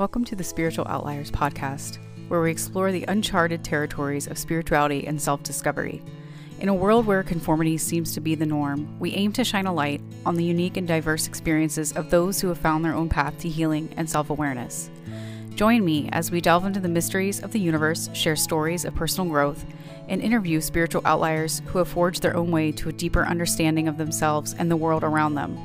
Welcome to the Spiritual Outliers podcast, where we explore the uncharted territories of spirituality and self discovery. In a world where conformity seems to be the norm, we aim to shine a light on the unique and diverse experiences of those who have found their own path to healing and self awareness. Join me as we delve into the mysteries of the universe, share stories of personal growth, and interview spiritual outliers who have forged their own way to a deeper understanding of themselves and the world around them.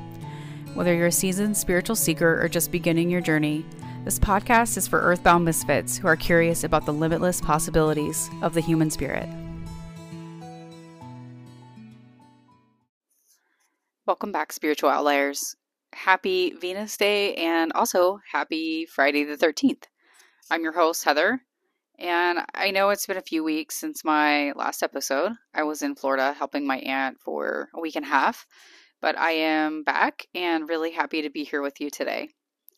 Whether you're a seasoned spiritual seeker or just beginning your journey, this podcast is for earthbound misfits who are curious about the limitless possibilities of the human spirit. Welcome back, spiritual outliers. Happy Venus Day and also happy Friday the 13th. I'm your host, Heather, and I know it's been a few weeks since my last episode. I was in Florida helping my aunt for a week and a half, but I am back and really happy to be here with you today.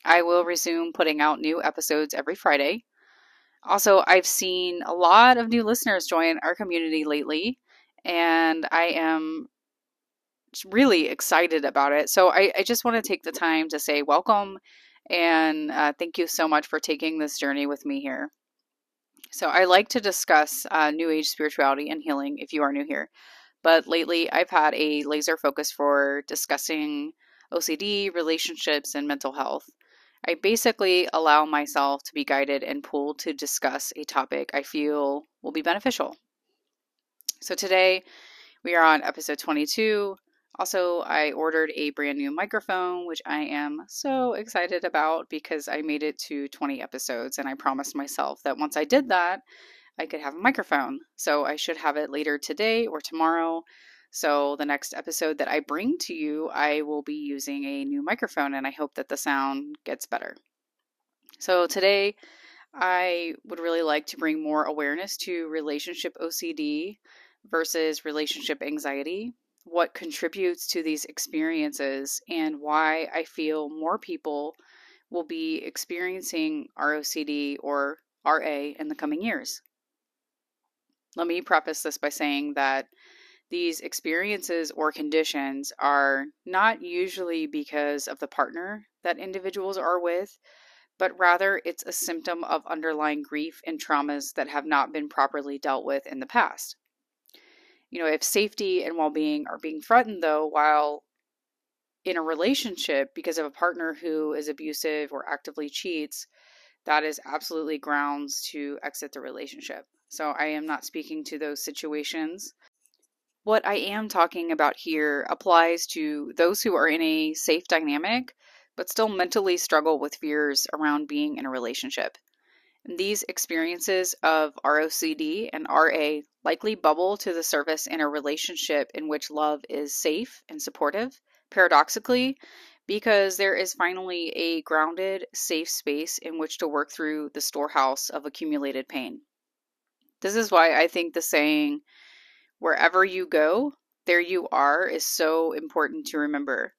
I will resume putting out new episodes every Friday. Also, I've seen a lot of new listeners join our community lately, and I am really excited about it. So, I, I just want to take the time to say welcome and uh, thank you so much for taking this journey with me here. So, I like to discuss uh, New Age spirituality and healing if you are new here. But lately, I've had a laser focus for discussing OCD, relationships, and mental health. I basically allow myself to be guided and pulled to discuss a topic I feel will be beneficial. So today we are on episode 22. Also, I ordered a brand new microphone, which I am so excited about because I made it to 20 episodes and I promised myself that once I did that, I could have a microphone. So I should have it later today or tomorrow. So, the next episode that I bring to you, I will be using a new microphone and I hope that the sound gets better. So, today I would really like to bring more awareness to relationship OCD versus relationship anxiety, what contributes to these experiences, and why I feel more people will be experiencing ROCD or RA in the coming years. Let me preface this by saying that these experiences or conditions are not usually because of the partner that individuals are with, but rather it's a symptom of underlying grief and traumas that have not been properly dealt with in the past. You know, if safety and well being are being threatened, though, while in a relationship because of a partner who is abusive or actively cheats, that is absolutely grounds to exit the relationship. So I am not speaking to those situations. What I am talking about here applies to those who are in a safe dynamic but still mentally struggle with fears around being in a relationship. These experiences of ROCD and RA likely bubble to the surface in a relationship in which love is safe and supportive, paradoxically, because there is finally a grounded, safe space in which to work through the storehouse of accumulated pain. This is why I think the saying, Wherever you go, there you are is so important to remember.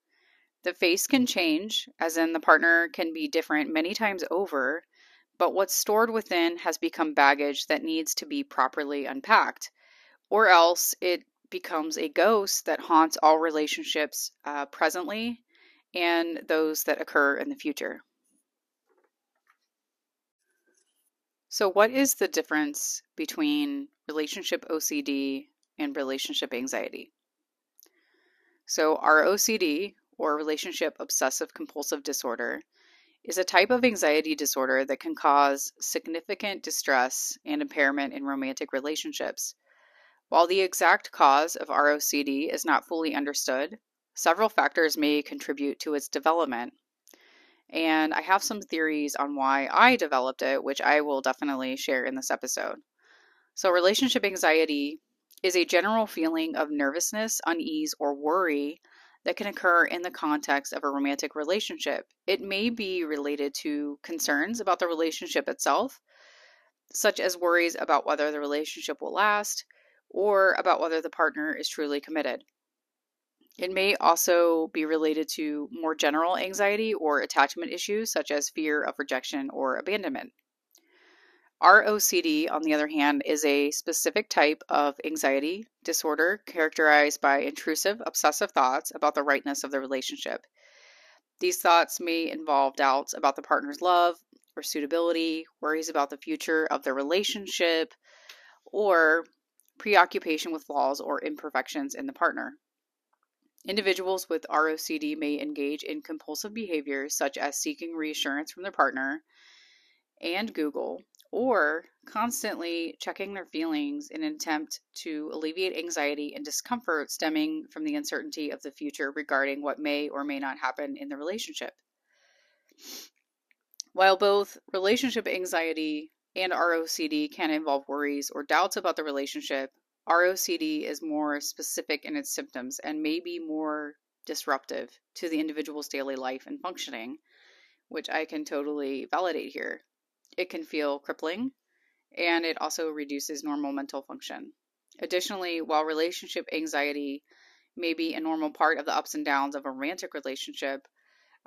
The face can change, as in the partner can be different many times over, but what's stored within has become baggage that needs to be properly unpacked, or else it becomes a ghost that haunts all relationships uh, presently and those that occur in the future. So, what is the difference between relationship OCD and relationship anxiety. So, ROCD, or relationship obsessive compulsive disorder, is a type of anxiety disorder that can cause significant distress and impairment in romantic relationships. While the exact cause of ROCD is not fully understood, several factors may contribute to its development. And I have some theories on why I developed it, which I will definitely share in this episode. So, relationship anxiety is a general feeling of nervousness, unease, or worry that can occur in the context of a romantic relationship. It may be related to concerns about the relationship itself, such as worries about whether the relationship will last or about whether the partner is truly committed. It may also be related to more general anxiety or attachment issues, such as fear of rejection or abandonment. ROCD, on the other hand, is a specific type of anxiety disorder characterized by intrusive, obsessive thoughts about the rightness of the relationship. These thoughts may involve doubts about the partner's love, or suitability, worries about the future of the relationship, or preoccupation with flaws or imperfections in the partner. Individuals with ROCD may engage in compulsive behaviors such as seeking reassurance from their partner and Google, or constantly checking their feelings in an attempt to alleviate anxiety and discomfort stemming from the uncertainty of the future regarding what may or may not happen in the relationship. While both relationship anxiety and ROCD can involve worries or doubts about the relationship, ROCD is more specific in its symptoms and may be more disruptive to the individual's daily life and functioning, which I can totally validate here. It can feel crippling and it also reduces normal mental function. Additionally, while relationship anxiety may be a normal part of the ups and downs of a romantic relationship,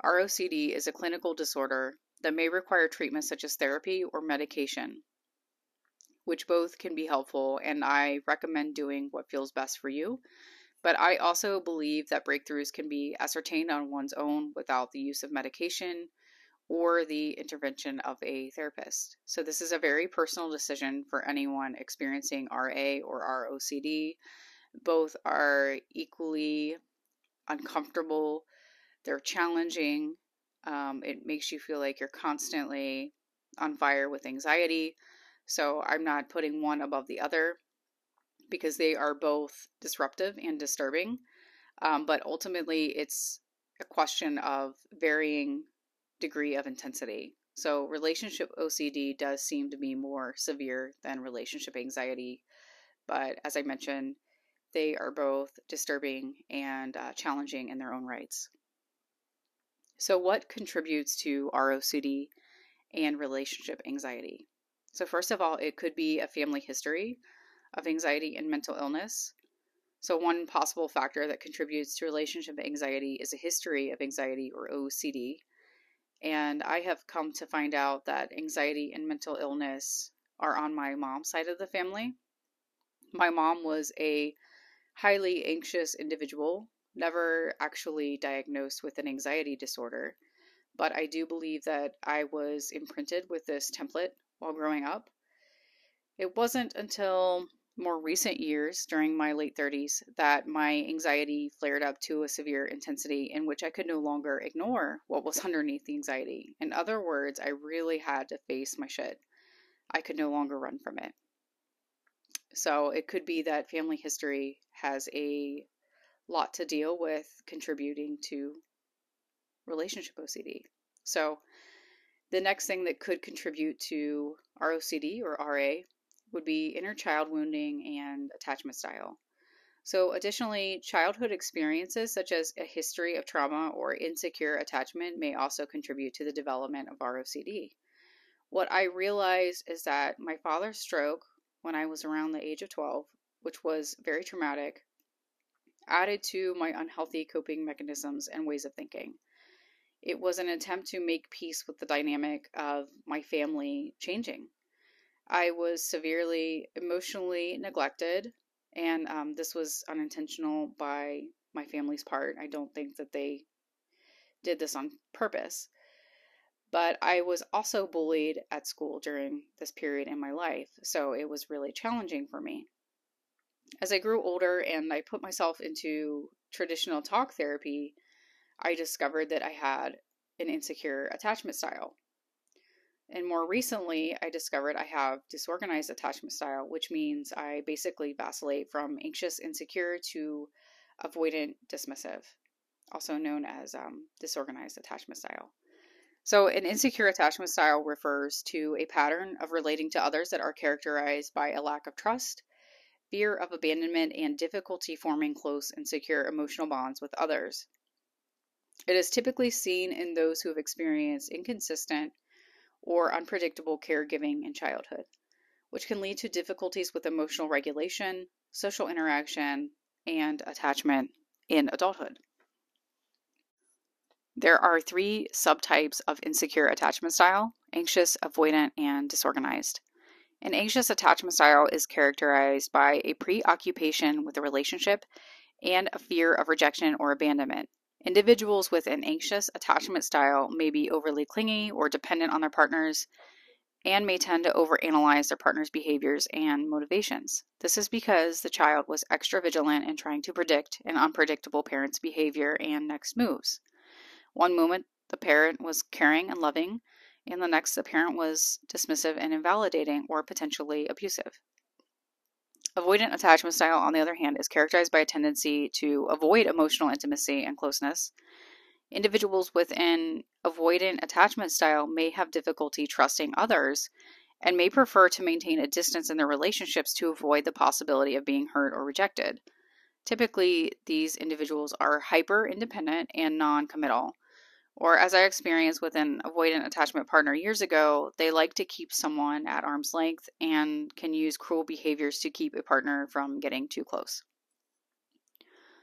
ROCD is a clinical disorder that may require treatment such as therapy or medication, which both can be helpful, and I recommend doing what feels best for you. But I also believe that breakthroughs can be ascertained on one's own without the use of medication or the intervention of a therapist. So, this is a very personal decision for anyone experiencing RA or ROCD. Both are equally uncomfortable, they're challenging. Um, it makes you feel like you're constantly on fire with anxiety. So, I'm not putting one above the other because they are both disruptive and disturbing. Um, but ultimately, it's a question of varying degree of intensity. So, relationship OCD does seem to be more severe than relationship anxiety. But as I mentioned, they are both disturbing and uh, challenging in their own rights. So, what contributes to ROCD and relationship anxiety? So, first of all, it could be a family history of anxiety and mental illness. So, one possible factor that contributes to relationship anxiety is a history of anxiety or OCD. And I have come to find out that anxiety and mental illness are on my mom's side of the family. My mom was a highly anxious individual, never actually diagnosed with an anxiety disorder, but I do believe that I was imprinted with this template while growing up. It wasn't until more recent years, during my late 30s, that my anxiety flared up to a severe intensity in which I could no longer ignore what was underneath the anxiety. In other words, I really had to face my shit. I could no longer run from it. So it could be that family history has a lot to deal with contributing to relationship OCD. So the next thing that could contribute to ROCD or RA would be inner child wounding and attachment style. So, additionally, childhood experiences such as a history of trauma or insecure attachment may also contribute to the development of ROCD. What I realized is that my father's stroke when I was around the age of 12, which was very traumatic, added to my unhealthy coping mechanisms and ways of thinking. It was an attempt to make peace with the dynamic of my family changing. I was severely emotionally neglected, and um, this was unintentional by my family's part. I don't think that they did this on purpose. But I was also bullied at school during this period in my life, so it was really challenging for me. As I grew older and I put myself into traditional talk therapy, I discovered that I had an insecure attachment style. And more recently, I discovered I have disorganized attachment style, which means I basically vacillate from anxious, insecure to avoidant, dismissive, also known as um, disorganized attachment style. So, an insecure attachment style refers to a pattern of relating to others that are characterized by a lack of trust, fear of abandonment, and difficulty forming close and secure emotional bonds with others. It is typically seen in those who have experienced inconsistent or unpredictable caregiving in childhood, which can lead to difficulties with emotional regulation, social interaction, and attachment in adulthood. There are three subtypes of insecure attachment style anxious, avoidant, and disorganized. An anxious attachment style is characterized by a preoccupation with a relationship and a fear of rejection or abandonment. Individuals with an anxious attachment style may be overly clingy or dependent on their partners and may tend to overanalyze their partner's behaviors and motivations. This is because the child was extra vigilant in trying to predict an unpredictable parent's behavior and next moves. One moment, the parent was caring and loving, and the next, the parent was dismissive and invalidating or potentially abusive. Avoidant attachment style, on the other hand, is characterized by a tendency to avoid emotional intimacy and closeness. Individuals with an avoidant attachment style may have difficulty trusting others and may prefer to maintain a distance in their relationships to avoid the possibility of being hurt or rejected. Typically, these individuals are hyper independent and non committal. Or, as I experienced with an avoidant attachment partner years ago, they like to keep someone at arm's length and can use cruel behaviors to keep a partner from getting too close.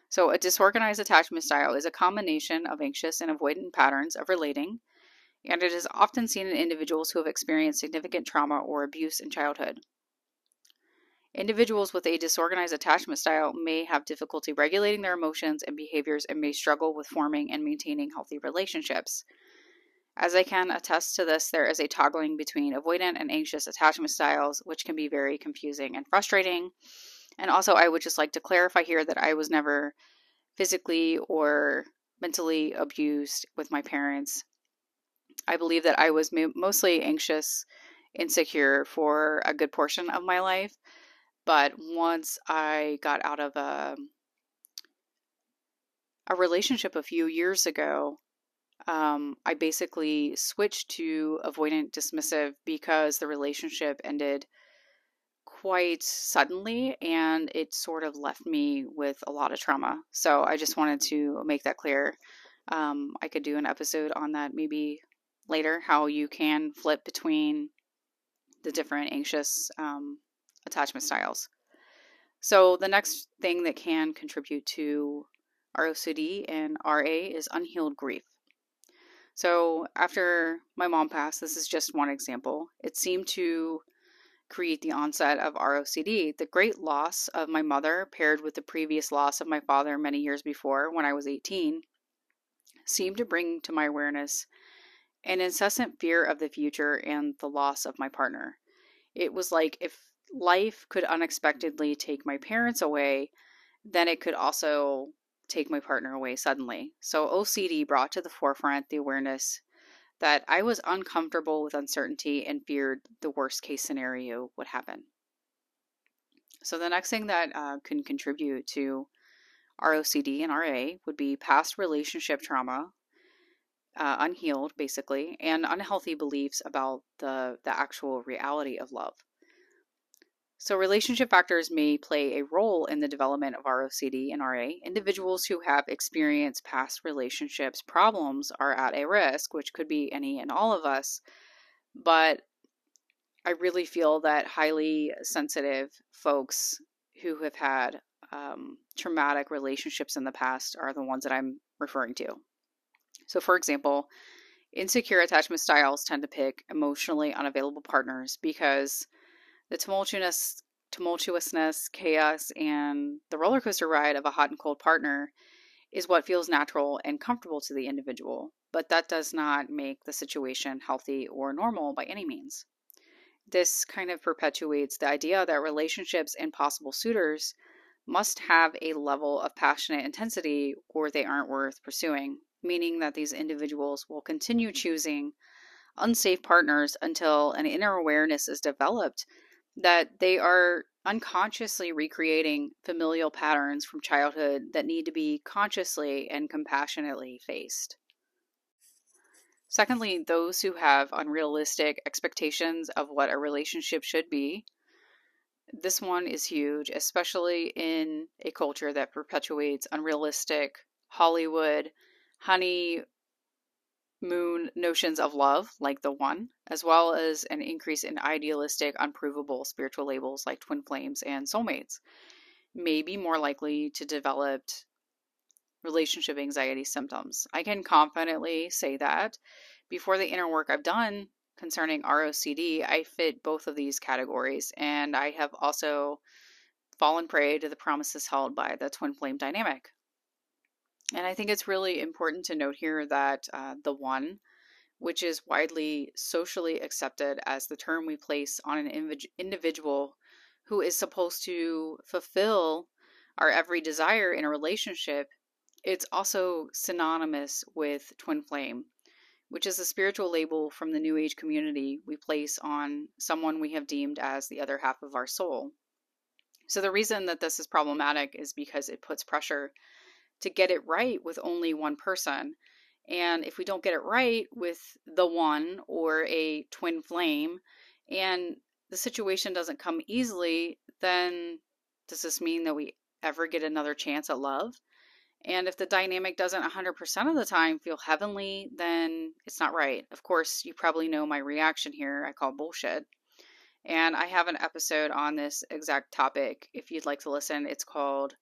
So, a disorganized attachment style is a combination of anxious and avoidant patterns of relating, and it is often seen in individuals who have experienced significant trauma or abuse in childhood. Individuals with a disorganized attachment style may have difficulty regulating their emotions and behaviors and may struggle with forming and maintaining healthy relationships. As I can attest to this, there is a toggling between avoidant and anxious attachment styles, which can be very confusing and frustrating. And also, I would just like to clarify here that I was never physically or mentally abused with my parents. I believe that I was mostly anxious, insecure for a good portion of my life. But once I got out of a a relationship a few years ago, um, I basically switched to avoidant dismissive because the relationship ended quite suddenly and it sort of left me with a lot of trauma. So I just wanted to make that clear. Um, I could do an episode on that maybe later, how you can flip between the different anxious um, attachment styles. So, the next thing that can contribute to ROCD and RA is unhealed grief. So, after my mom passed, this is just one example, it seemed to create the onset of ROCD. The great loss of my mother, paired with the previous loss of my father many years before when I was 18, seemed to bring to my awareness an incessant fear of the future and the loss of my partner. It was like if life could unexpectedly take my parents away, then it could also take my partner away suddenly. So OCD brought to the forefront the awareness that I was uncomfortable with uncertainty and feared the worst case scenario would happen. So the next thing that uh, can contribute to ROCD and RA would be past relationship trauma, uh, unhealed basically, and unhealthy beliefs about the the actual reality of love. So, relationship factors may play a role in the development of ROCD and RA. Individuals who have experienced past relationships problems are at a risk, which could be any and all of us. But I really feel that highly sensitive folks who have had um, traumatic relationships in the past are the ones that I'm referring to. So, for example, insecure attachment styles tend to pick emotionally unavailable partners because the tumultuous, tumultuousness, chaos, and the roller coaster ride of a hot and cold partner is what feels natural and comfortable to the individual, but that does not make the situation healthy or normal by any means. This kind of perpetuates the idea that relationships and possible suitors must have a level of passionate intensity or they aren't worth pursuing, meaning that these individuals will continue choosing unsafe partners until an inner awareness is developed that they are unconsciously recreating familial patterns from childhood that need to be consciously and compassionately faced. Secondly, those who have unrealistic expectations of what a relationship should be. This one is huge, especially in a culture that perpetuates unrealistic Hollywood, honey moon notions of love, like the one, as well as an increase in idealistic, unprovable spiritual labels like twin flames and soulmates, may be more likely to develop relationship anxiety symptoms. I can confidently say that before the inner work I've done concerning ROCD, I fit both of these categories, and I have also fallen prey to the promises held by the twin flame dynamic. And I think it's really important to note here that uh, the one, which is widely socially accepted as the term we place on an individual who is supposed to fulfill our every desire in a relationship, it's also synonymous with twin flame, which is a spiritual label from the New Age community we place on someone we have deemed as the other half of our soul. So, the reason that this is problematic is because it puts pressure to get it right with only one person. And if we don't get it right with the one or a twin flame, and the situation doesn't come easily, then does this mean that we ever get another chance at love? And if the dynamic doesn't 100% of the time feel heavenly, then it's not right. Of course, you probably know my reaction here. I call bullshit. And I have an episode on this exact topic if you'd like to listen. It's called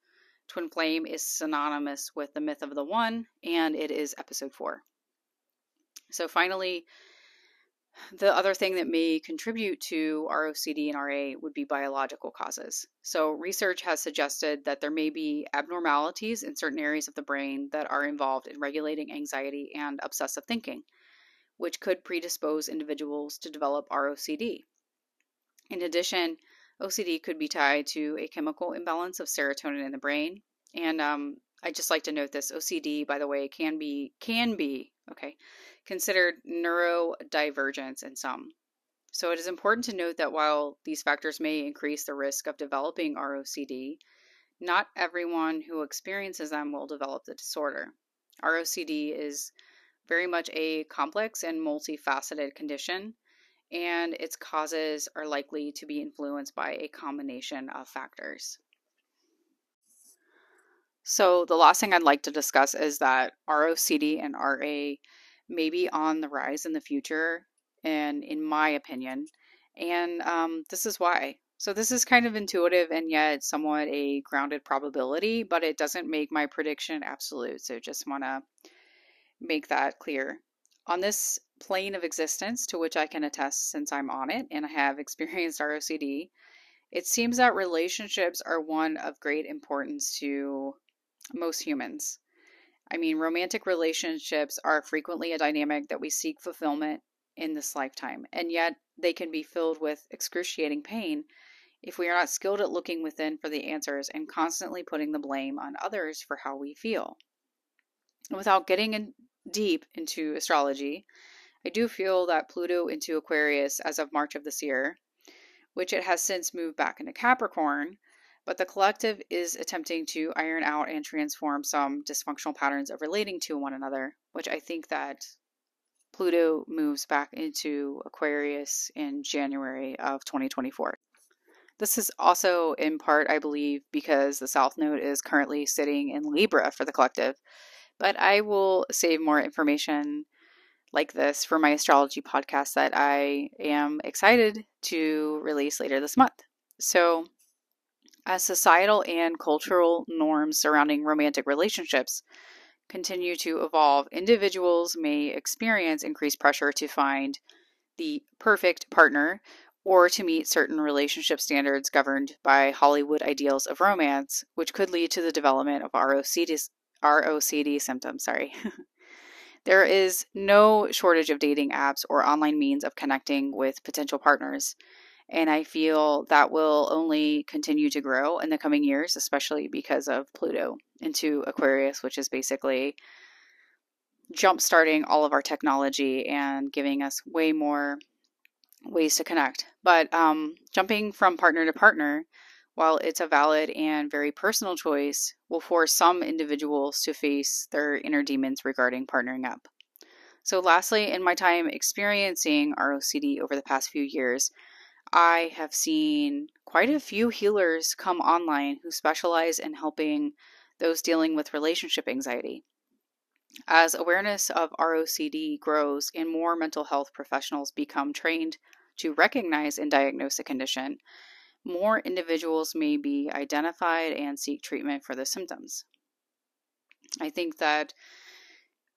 Twin Flame is Synonymous with the Myth of the One, and it is episode four. So, finally, the other thing that may contribute to ROCD and RA would be biological causes. So, research has suggested that there may be abnormalities in certain areas of the brain that are involved in regulating anxiety and obsessive thinking, which could predispose individuals to develop ROCD. In addition, OCD could be tied to a chemical imbalance of serotonin in the brain. And um, I just like to note this OCD, by the way, can be can be okay considered neurodivergence in some. So it is important to note that while these factors may increase the risk of developing ROCD, not everyone who experiences them will develop the disorder. ROCD is very much a complex and multifaceted condition, and its causes are likely to be influenced by a combination of factors. So, the last thing I'd like to discuss is that ROCD and RA may be on the rise in the future, and in my opinion. And um, this is why. So, this is kind of intuitive and yet somewhat a grounded probability, but it doesn't make my prediction absolute. So, just want to make that clear. On this plane of existence, to which I can attest since I'm on it and I have experienced ROCD, it seems that relationships are one of great importance to most humans. I mean, romantic relationships are frequently a dynamic that we seek fulfillment in this lifetime, and yet they can be filled with excruciating pain if we are not skilled at looking within for the answers and constantly putting the blame on others for how we feel. Without getting in deep into astrology, I do feel that Pluto into Aquarius as of March of this year, which it has since moved back into Capricorn, but the collective is attempting to iron out and transform some dysfunctional patterns of relating to one another, which I think that Pluto moves back into Aquarius in January of 2024. This is also in part, I believe, because the South Node is currently sitting in Libra for the collective. But I will save more information like this for my astrology podcast that I am excited to release later this month. So, as societal and cultural norms surrounding romantic relationships continue to evolve, individuals may experience increased pressure to find the perfect partner or to meet certain relationship standards governed by Hollywood ideals of romance, which could lead to the development of ROCD, ROCD symptoms. Sorry. there is no shortage of dating apps or online means of connecting with potential partners. And I feel that will only continue to grow in the coming years, especially because of Pluto into Aquarius, which is basically jump starting all of our technology and giving us way more ways to connect. But um, jumping from partner to partner, while it's a valid and very personal choice, will force some individuals to face their inner demons regarding partnering up. So, lastly, in my time experiencing ROCD over the past few years, I have seen quite a few healers come online who specialize in helping those dealing with relationship anxiety. As awareness of ROCD grows and more mental health professionals become trained to recognize and diagnose a condition, more individuals may be identified and seek treatment for the symptoms. I think that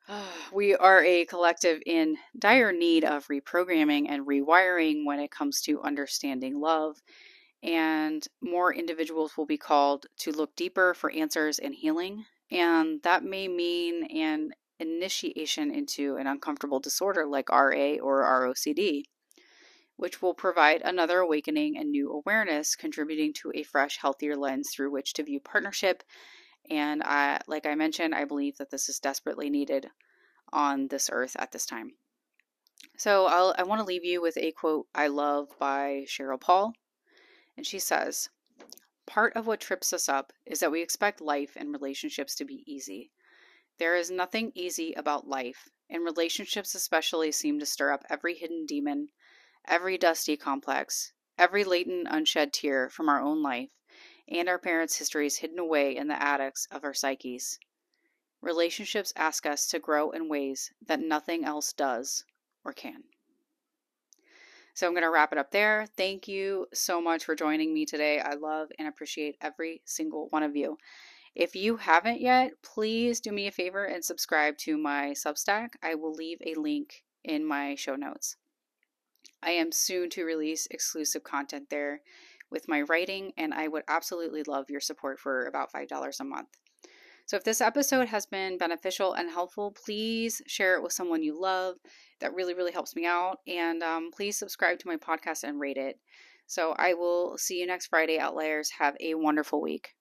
we are a collective in dire need of reprogramming and rewiring when it comes to understanding love. And more individuals will be called to look deeper for answers and healing. And that may mean an initiation into an uncomfortable disorder like RA or ROCD, which will provide another awakening and new awareness, contributing to a fresh, healthier lens through which to view partnership. And I, like I mentioned, I believe that this is desperately needed on this earth at this time. So I'll, I want to leave you with a quote I love by Sheryl Paul. And she says, Part of what trips us up is that we expect life and relationships to be easy. There is nothing easy about life, and relationships especially seem to stir up every hidden demon, every dusty complex, every latent unshed tear from our own life, and our parents' histories hidden away in the attics of our psyches. Relationships ask us to grow in ways that nothing else does or can. So I'm going to wrap it up there. Thank you so much for joining me today. I love and appreciate every single one of you. If you haven't yet, please do me a favor and subscribe to my Substack. I will leave a link in my show notes. I am soon to release exclusive content there with my writing, and I would absolutely love your support for about $5 a month. So, if this episode has been beneficial and helpful, please share it with someone you love. That really, really helps me out. And um, please subscribe to my podcast and rate it. So, I will see you next Friday, Outliers. Have a wonderful week.